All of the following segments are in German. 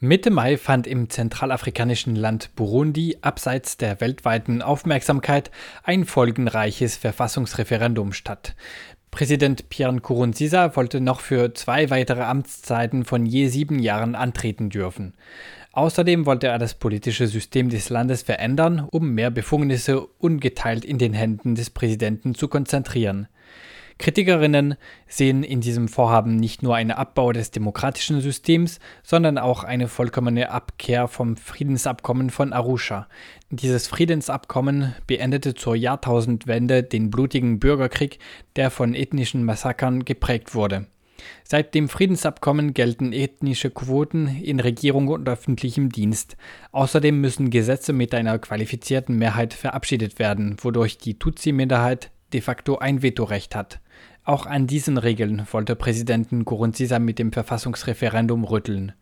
Mitte Mai fand im zentralafrikanischen Land Burundi abseits der weltweiten Aufmerksamkeit ein folgenreiches Verfassungsreferendum statt. Präsident Pierre Nkurunziza wollte noch für zwei weitere Amtszeiten von je sieben Jahren antreten dürfen. Außerdem wollte er das politische System des Landes verändern, um mehr Befugnisse ungeteilt in den Händen des Präsidenten zu konzentrieren. Kritikerinnen sehen in diesem Vorhaben nicht nur einen Abbau des demokratischen Systems, sondern auch eine vollkommene Abkehr vom Friedensabkommen von Arusha. Dieses Friedensabkommen beendete zur Jahrtausendwende den blutigen Bürgerkrieg, der von ethnischen Massakern geprägt wurde. Seit dem Friedensabkommen gelten ethnische Quoten in Regierung und öffentlichem Dienst. Außerdem müssen Gesetze mit einer qualifizierten Mehrheit verabschiedet werden, wodurch die Tutsi-Minderheit de facto ein Vetorecht hat. Auch an diesen Regeln wollte Präsident Nkurunziza mit dem Verfassungsreferendum rütteln.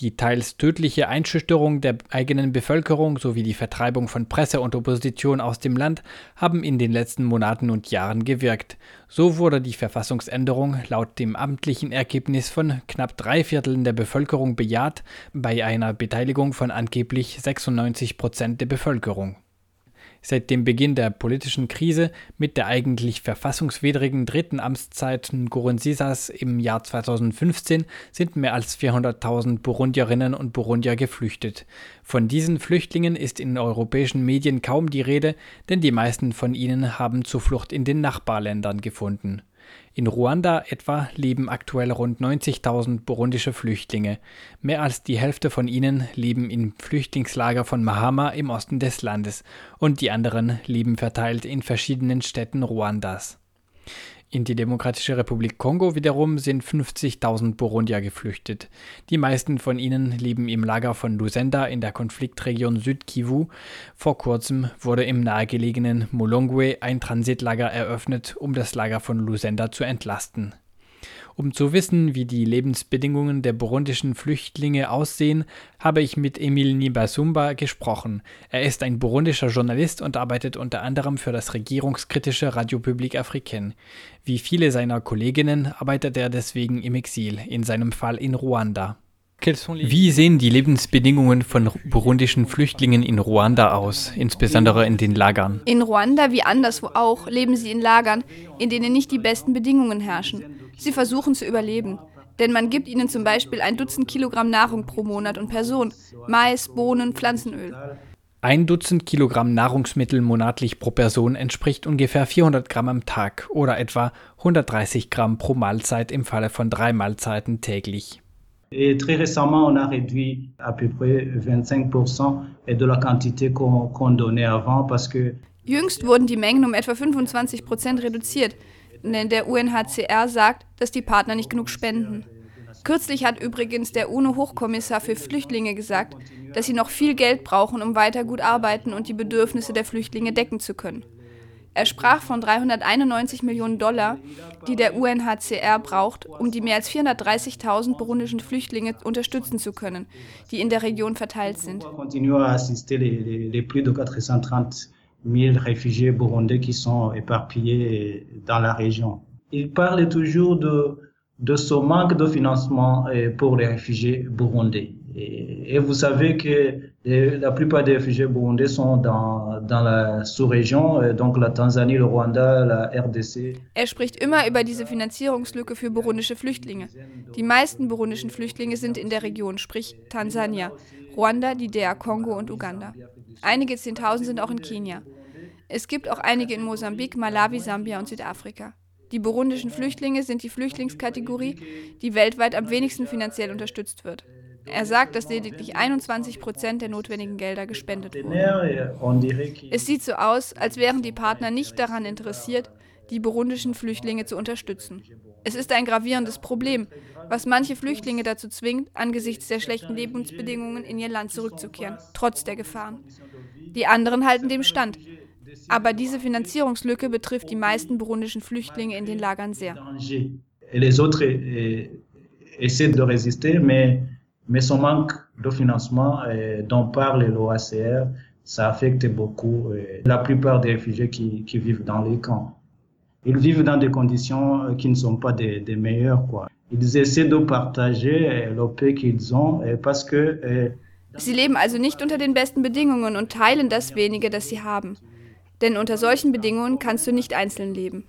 Die teils tödliche Einschüchterung der eigenen Bevölkerung sowie die Vertreibung von Presse und Opposition aus dem Land haben in den letzten Monaten und Jahren gewirkt. So wurde die Verfassungsänderung laut dem amtlichen Ergebnis von knapp drei Vierteln der Bevölkerung bejaht, bei einer Beteiligung von angeblich 96 Prozent der Bevölkerung. Seit dem Beginn der politischen Krise mit der eigentlich verfassungswidrigen dritten Amtszeit Nkurunzisas im Jahr 2015 sind mehr als 400.000 Burundierinnen und Burundier geflüchtet. Von diesen Flüchtlingen ist in europäischen Medien kaum die Rede, denn die meisten von ihnen haben Zuflucht in den Nachbarländern gefunden. In Ruanda etwa leben aktuell rund 90.000 burundische Flüchtlinge. Mehr als die Hälfte von ihnen leben im Flüchtlingslager von Mahama im Osten des Landes und die anderen leben verteilt in verschiedenen Städten Ruandas. In die Demokratische Republik Kongo wiederum sind 50.000 Burundier geflüchtet. Die meisten von ihnen leben im Lager von Lusenda in der Konfliktregion Südkivu. Vor kurzem wurde im nahegelegenen Molongwe ein Transitlager eröffnet, um das Lager von Lusenda zu entlasten. Um zu wissen, wie die Lebensbedingungen der burundischen Flüchtlinge aussehen, habe ich mit Emil Nibasumba gesprochen. Er ist ein burundischer Journalist und arbeitet unter anderem für das regierungskritische Radio Public Africaine. Wie viele seiner Kolleginnen arbeitet er deswegen im Exil, in seinem Fall in Ruanda. Wie sehen die Lebensbedingungen von burundischen Flüchtlingen in Ruanda aus, insbesondere in den Lagern? In Ruanda wie anderswo auch leben sie in Lagern, in denen nicht die besten Bedingungen herrschen. Sie versuchen zu überleben. Denn man gibt ihnen zum Beispiel ein Dutzend Kilogramm Nahrung pro Monat und Person. Mais, Bohnen, Pflanzenöl. Ein Dutzend Kilogramm Nahrungsmittel monatlich pro Person entspricht ungefähr 400 Gramm am Tag oder etwa 130 Gramm pro Mahlzeit im Falle von drei Mahlzeiten täglich. Et très récemment, on a réduit à peu près 25% de la quantité qu'on qu donnait avant parce que Jüngst wurden die Mengen um etwa 25 Prozent reduziert, denn der UNHCR sagt, dass die Partner nicht genug spenden. Kürzlich hat übrigens der UNO-Hochkommissar für Flüchtlinge gesagt, dass sie noch viel Geld brauchen, um weiter gut arbeiten und die Bedürfnisse der Flüchtlinge decken zu können. Er sprach von 391 Millionen Dollar, die der UNHCR braucht, um die mehr als 430.000 burundischen Flüchtlinge unterstützen zu können, die in der Region verteilt sind. 1000 réfugiés burundais qui sont éparpillés dans la région. Il parle toujours de, de ce manque de financement euh, pour les réfugiés burundais. Et, et vous savez que la plupart des réfugiés burundais sont dans, dans la Sous-Région, donc la Tansanie, le Rwanda, la RDC. Er spricht immer über diese Finanzierungslücke für burundische Flüchtlinge. Die meisten burundischen Flüchtlinge sind in der Region, sprich Tansania, Ruanda, die DR Kongo und Uganda. Einige Zehntausend sind auch in Kenia. Es gibt auch einige in Mosambik, Malawi, Sambia und Südafrika. Die burundischen Flüchtlinge sind die Flüchtlingskategorie, die weltweit am wenigsten finanziell unterstützt wird. Er sagt, dass lediglich 21 Prozent der notwendigen Gelder gespendet wurden. Es sieht so aus, als wären die Partner nicht daran interessiert, die burundischen Flüchtlinge zu unterstützen. Es ist ein gravierendes Problem, was manche Flüchtlinge dazu zwingt, angesichts der schlechten Lebensbedingungen in ihr Land zurückzukehren, trotz der Gefahren. Die anderen halten dem stand. Aber diese Finanzierungslücke betrifft die meisten burundischen Flüchtlinge in den Lagern sehr. Les autres euh, essaient de résister, mais, mais son manque de financement euh, dont parle l'OACR, ça affecte beaucoup euh, la plupart des réfugiés qui, qui vivent dans les camps. Ils vivent dans des conditions qui ne sont pas des, des meilleures. Quoi. Ils essaient de partager le peu qu'ils ont parce que Sie leben also nicht unter den besten Bedingungen und teilen das wenige, das sie haben. Denn unter solchen Bedingungen kannst du nicht einzeln leben.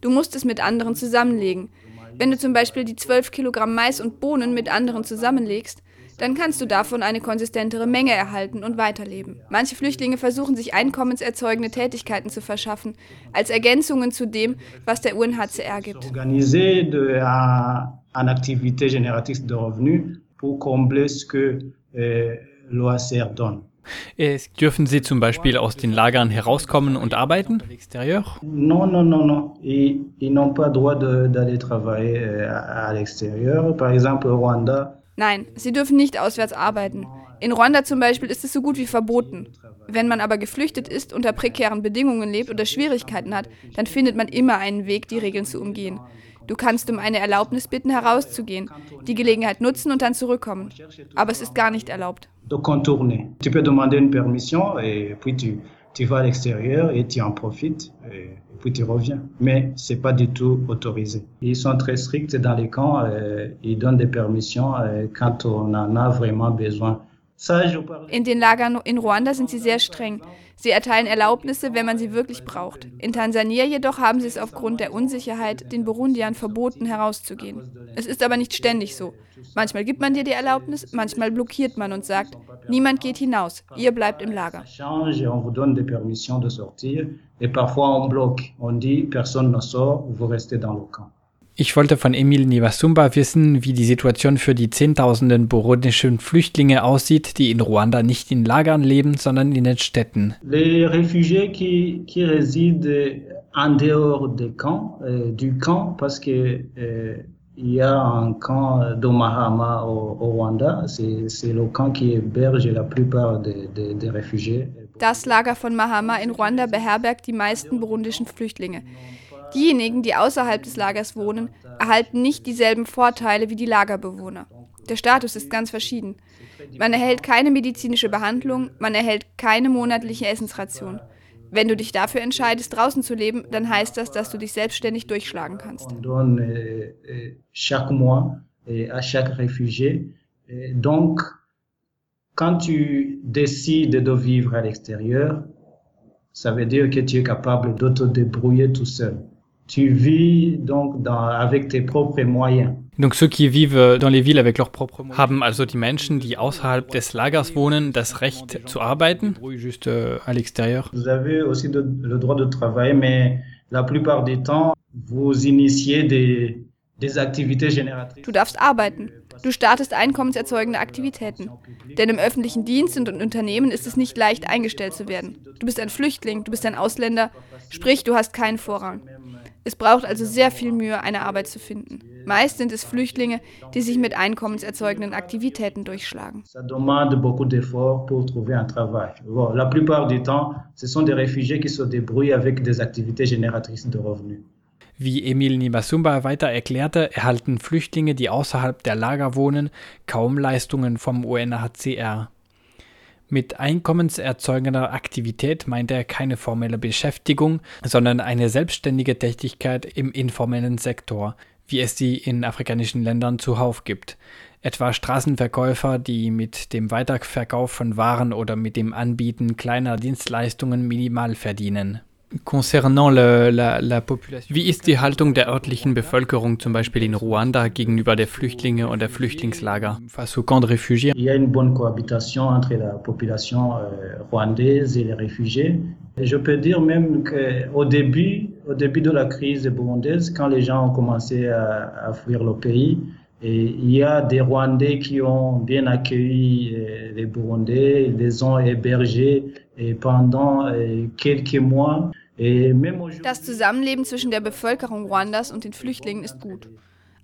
Du musst es mit anderen zusammenlegen. Wenn du zum Beispiel die 12 Kilogramm Mais und Bohnen mit anderen zusammenlegst, dann kannst du davon eine konsistentere Menge erhalten und weiterleben. Manche Flüchtlinge versuchen sich einkommenserzeugende Tätigkeiten zu verschaffen, als Ergänzungen zu dem, was der UNHCR gibt. Pour combler ce que euh, l'OACR donne. Dürfen Sie zum Beispiel aus den Lagern herauskommen und arbeiten? Non, non, non, non. Ils, ils n'ont pas droit d'aller travailler euh, à l'extérieur. Par exemple, Rwanda. Nein, sie dürfen nicht auswärts arbeiten. In Ruanda zum Beispiel ist es so gut wie verboten. Wenn man aber geflüchtet ist, unter prekären Bedingungen lebt oder Schwierigkeiten hat, dann findet man immer einen Weg, die Regeln zu umgehen. Du kannst um eine Erlaubnis bitten, herauszugehen, die Gelegenheit nutzen und dann zurückkommen. Aber es ist gar nicht erlaubt. De contourner. Tu peux demander une permission et puis tu, vas à l'extérieur et tu en profites et puis tu reviens. Mais c'est pas du tout autorisé. Ils sont très stricts dans les camps. Euh, ils donnent des permissions euh, quand on en a vraiment besoin. In den Lagern in Ruanda sind sie sehr streng. Sie erteilen Erlaubnisse, wenn man sie wirklich braucht. In Tansania jedoch haben sie es aufgrund der Unsicherheit den Burundiern verboten, herauszugehen. Es ist aber nicht ständig so. Manchmal gibt man dir die Erlaubnis, manchmal blockiert man und sagt, niemand geht hinaus, ihr bleibt im Lager. Et parfois on bloque, on dit personne ne sort, vous restez dans le camp. Ich wollte von Emil Nivasumba wissen, wie die Situation für die Zehntausenden burundischen Flüchtlinge aussieht, die in Ruanda nicht in Lagern leben, sondern in den Städten. Les réfugiés qui, qui résident en dehors des camps, euh, du camp, parce que euh, il y a un camp de Mahama au, au Rwanda, c'est le camp qui héberge la plupart des, des, des réfugiés. Das Lager von Mahama in Ruanda beherbergt die meisten burundischen Flüchtlinge. Diejenigen, die außerhalb des Lagers wohnen, erhalten nicht dieselben Vorteile wie die Lagerbewohner. Der Status ist ganz verschieden. Man erhält keine medizinische Behandlung, man erhält keine monatliche Essensration. Wenn du dich dafür entscheidest, draußen zu leben, dann heißt das, dass du dich selbstständig durchschlagen kannst. Euh, euh, réfugié. Donc, quand tu décides de vivre à l'extérieur, ça veut dire que tu es capable de te débrouiller tout seul. Tu vis donc dans, avec tes propres moyens. Donc ceux qui vivent dans les villes avec leurs propres moyens haben also die Menschen, die außerhalb des Lagers wohnen, das Recht zu arbeiten, juste euh, à l'extérieur. Vous avez aussi de, le droit de travailler, mais la plupart du temps, vous initiez des, des activités génératrices. Du darfst arbeiten. Du startest einkommenserzeugende Aktivitäten. Denn im öffentlichen Dienst und in Unternehmen ist es nicht leicht eingestellt zu werden. Du bist ein Flüchtling, du bist ein Ausländer, sprich du hast keinen Vorrang. Es braucht also sehr viel Mühe, eine Arbeit zu finden. Meist sind es Flüchtlinge, die sich mit einkommenserzeugenden Aktivitäten durchschlagen. Ça demande beaucoup d'efforts pour trouver un travail. Bon, la plupart du temps, ce sont des réfugiés qui se débrouillent avec des activités génératrices de revenus. Wie Emil Nibasumba weiter erklärte, erhalten Flüchtlinge, die außerhalb der Lager wohnen, kaum Leistungen vom UNHCR. Mit einkommenserzeugender Aktivität meint er keine formelle Beschäftigung, sondern eine selbstständige Tätigkeit im informellen Sektor, wie es sie in afrikanischen Ländern zuhauf gibt. Etwa Straßenverkäufer, die mit dem Weiterverkauf von Waren oder mit dem Anbieten kleiner Dienstleistungen minimal verdienen. Concernant le, la, la population. Wie ist die Haltung der örtlichen Bevölkerung zum Beispiel in Ruanda gegenüber der Flüchtlinge und der Flüchtlingslager? Face aux camps de réfugiés? Il y a une bonne cohabitation entre la population euh, rwandaise et les réfugiés. Et je peux dire même qu'au début, au début de la crise burundaise, quand les gens ont commencé à, à fuir le pays, et il y a des Rwandais qui ont bien accueilli euh, les Burundais, les ont hébergés pendant euh, quelques mois. Das Zusammenleben zwischen der Bevölkerung Ruandas und den Flüchtlingen ist gut.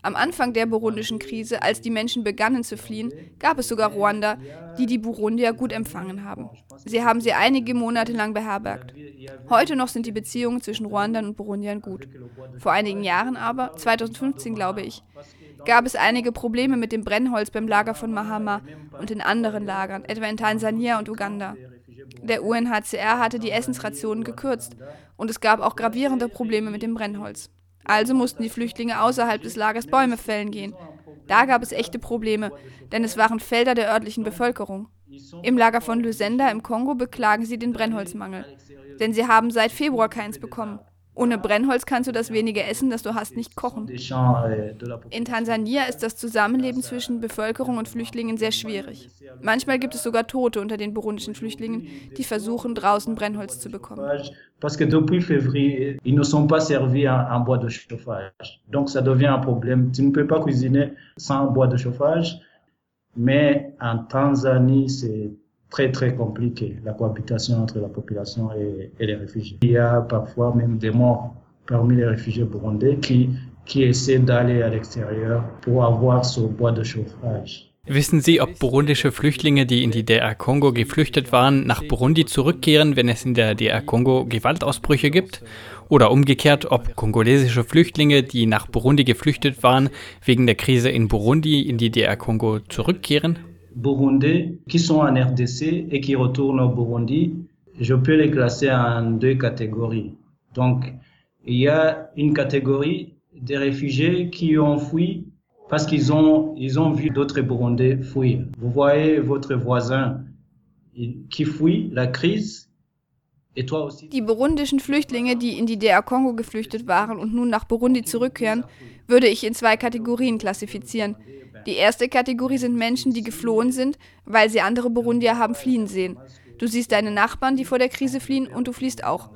Am Anfang der burundischen Krise, als die Menschen begannen zu fliehen, gab es sogar Ruanda, die die Burundier gut empfangen haben. Sie haben sie einige Monate lang beherbergt. Heute noch sind die Beziehungen zwischen Ruandern und Burundiern gut. Vor einigen Jahren aber, 2015 glaube ich, gab es einige Probleme mit dem Brennholz beim Lager von Mahama und in anderen Lagern, etwa in Tansania und Uganda. Der UNHCR hatte die Essensrationen gekürzt und es gab auch gravierende Probleme mit dem Brennholz. Also mussten die Flüchtlinge außerhalb des Lagers Bäume fällen gehen. Da gab es echte Probleme, denn es waren Felder der örtlichen Bevölkerung. Im Lager von Lusenda im Kongo beklagen sie den Brennholzmangel, denn sie haben seit Februar keins bekommen. Ohne Brennholz kannst du das wenige Essen, das du hast, nicht kochen. In Tansania ist das Zusammenleben zwischen Bevölkerung und Flüchtlingen sehr schwierig. Manchmal gibt es sogar Tote unter den burundischen Flüchtlingen, die versuchen, draußen Brennholz zu bekommen. Parce que depuis février, ils ne sont pas servis en bois de chauffage. Donc ça devient un problème. Tu ne peux pas cuisiner sans très très compliqué, la cohabitation entre la population et, et, les réfugiés. Il y a parfois même des morts parmi les réfugiés burundais qui, qui essaient d'aller à l'extérieur pour avoir ce bois de chauffage. Wissen Sie, ob burundische Flüchtlinge, die in die DR Kongo geflüchtet waren, nach Burundi zurückkehren, wenn es in der DR Kongo Gewaltausbrüche gibt? Oder umgekehrt, ob kongolesische Flüchtlinge, die nach Burundi geflüchtet waren, wegen der Krise in Burundi in die DR Kongo zurückkehren? Burundais qui sont en RDC et qui retournent au Burundi, je peux les classer en deux catégories. Donc, il y a une catégorie des réfugiés qui ont fui parce qu'ils ont, ils ont vu d'autres Burundais fuir. Vous voyez votre voisin qui fuit la crise. Die burundischen Flüchtlinge, die in die DR Kongo geflüchtet waren und nun nach Burundi zurückkehren, würde ich in zwei Kategorien klassifizieren. Die erste Kategorie sind Menschen, die geflohen sind, weil sie andere Burundier haben fliehen sehen. Du siehst deine Nachbarn, die vor der Krise fliehen, und du fliehst auch.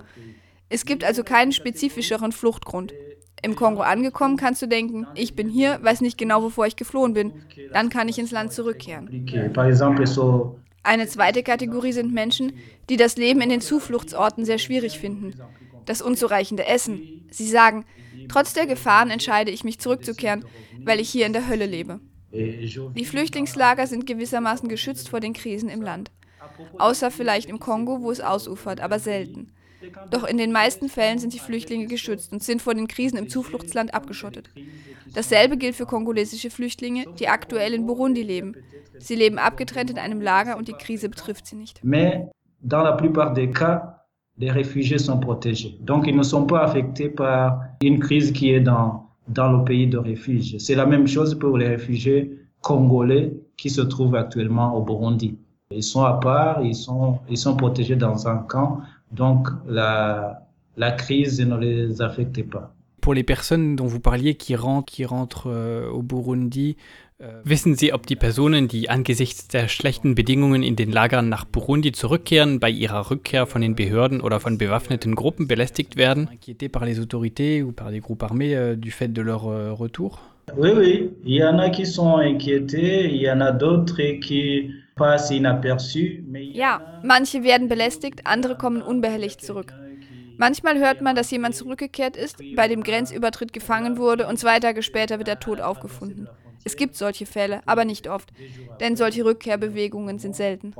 Es gibt also keinen spezifischeren Fluchtgrund. Im Kongo angekommen kannst du denken, ich bin hier, weiß nicht genau, wovor ich geflohen bin. Dann kann ich ins Land zurückkehren. Eine zweite Kategorie sind Menschen, die das Leben in den Zufluchtsorten sehr schwierig finden. Das unzureichende Essen. Sie sagen, trotz der Gefahren entscheide ich mich zurückzukehren, weil ich hier in der Hölle lebe. Die Flüchtlingslager sind gewissermaßen geschützt vor den Krisen im Land. Außer vielleicht im Kongo, wo es ausufert, aber selten. Doch in den meisten Fällen sind die Flüchtlinge geschützt und sind vor den Krisen im Zufluchtsland abgeschottet. Dasselbe gilt für kongolesische Flüchtlinge, die aktuell in Burundi leben. Sie leben abgetrennt in einem Lager und die Krise betrifft sie nicht. Mais dans la plupart des cas, les réfugiés sont protégés. Donc ils ne sont pas affectés par une crise qui est dans dans le pays de refuge. C'est la même chose pour les réfugiés congolais qui se trouvent actuellement au Burundi. Ils sont à part, ils sont, ils sont protégés dans un camp, donc la, la crise ne les affecte pas. Pour les personnes dont vous parliez qui rentrent, qui rentrent euh, au Burundi, äh, Wissen Sie, ob die Personen, die angesichts der schlechten Bedingungen in den Lagern nach Burundi zurückkehren, bei ihrer Rückkehr von den Behörden oder von bewaffneten Gruppen belästigt werden? Inquiétés par les autorités ou par des groupes armés euh, du fait de leur euh, retour? Oui, oui. Il y en a qui sont inquiétés, il y en a d'autres qui. Ja, manche werden belästigt, andere kommen unbehelligt zurück. Manchmal hört man, dass jemand zurückgekehrt ist, bei dem Grenzübertritt gefangen wurde und zwei Tage später wird er tot aufgefunden. Es gibt solche Fälle, aber nicht oft, denn solche Rückkehrbewegungen sind selten.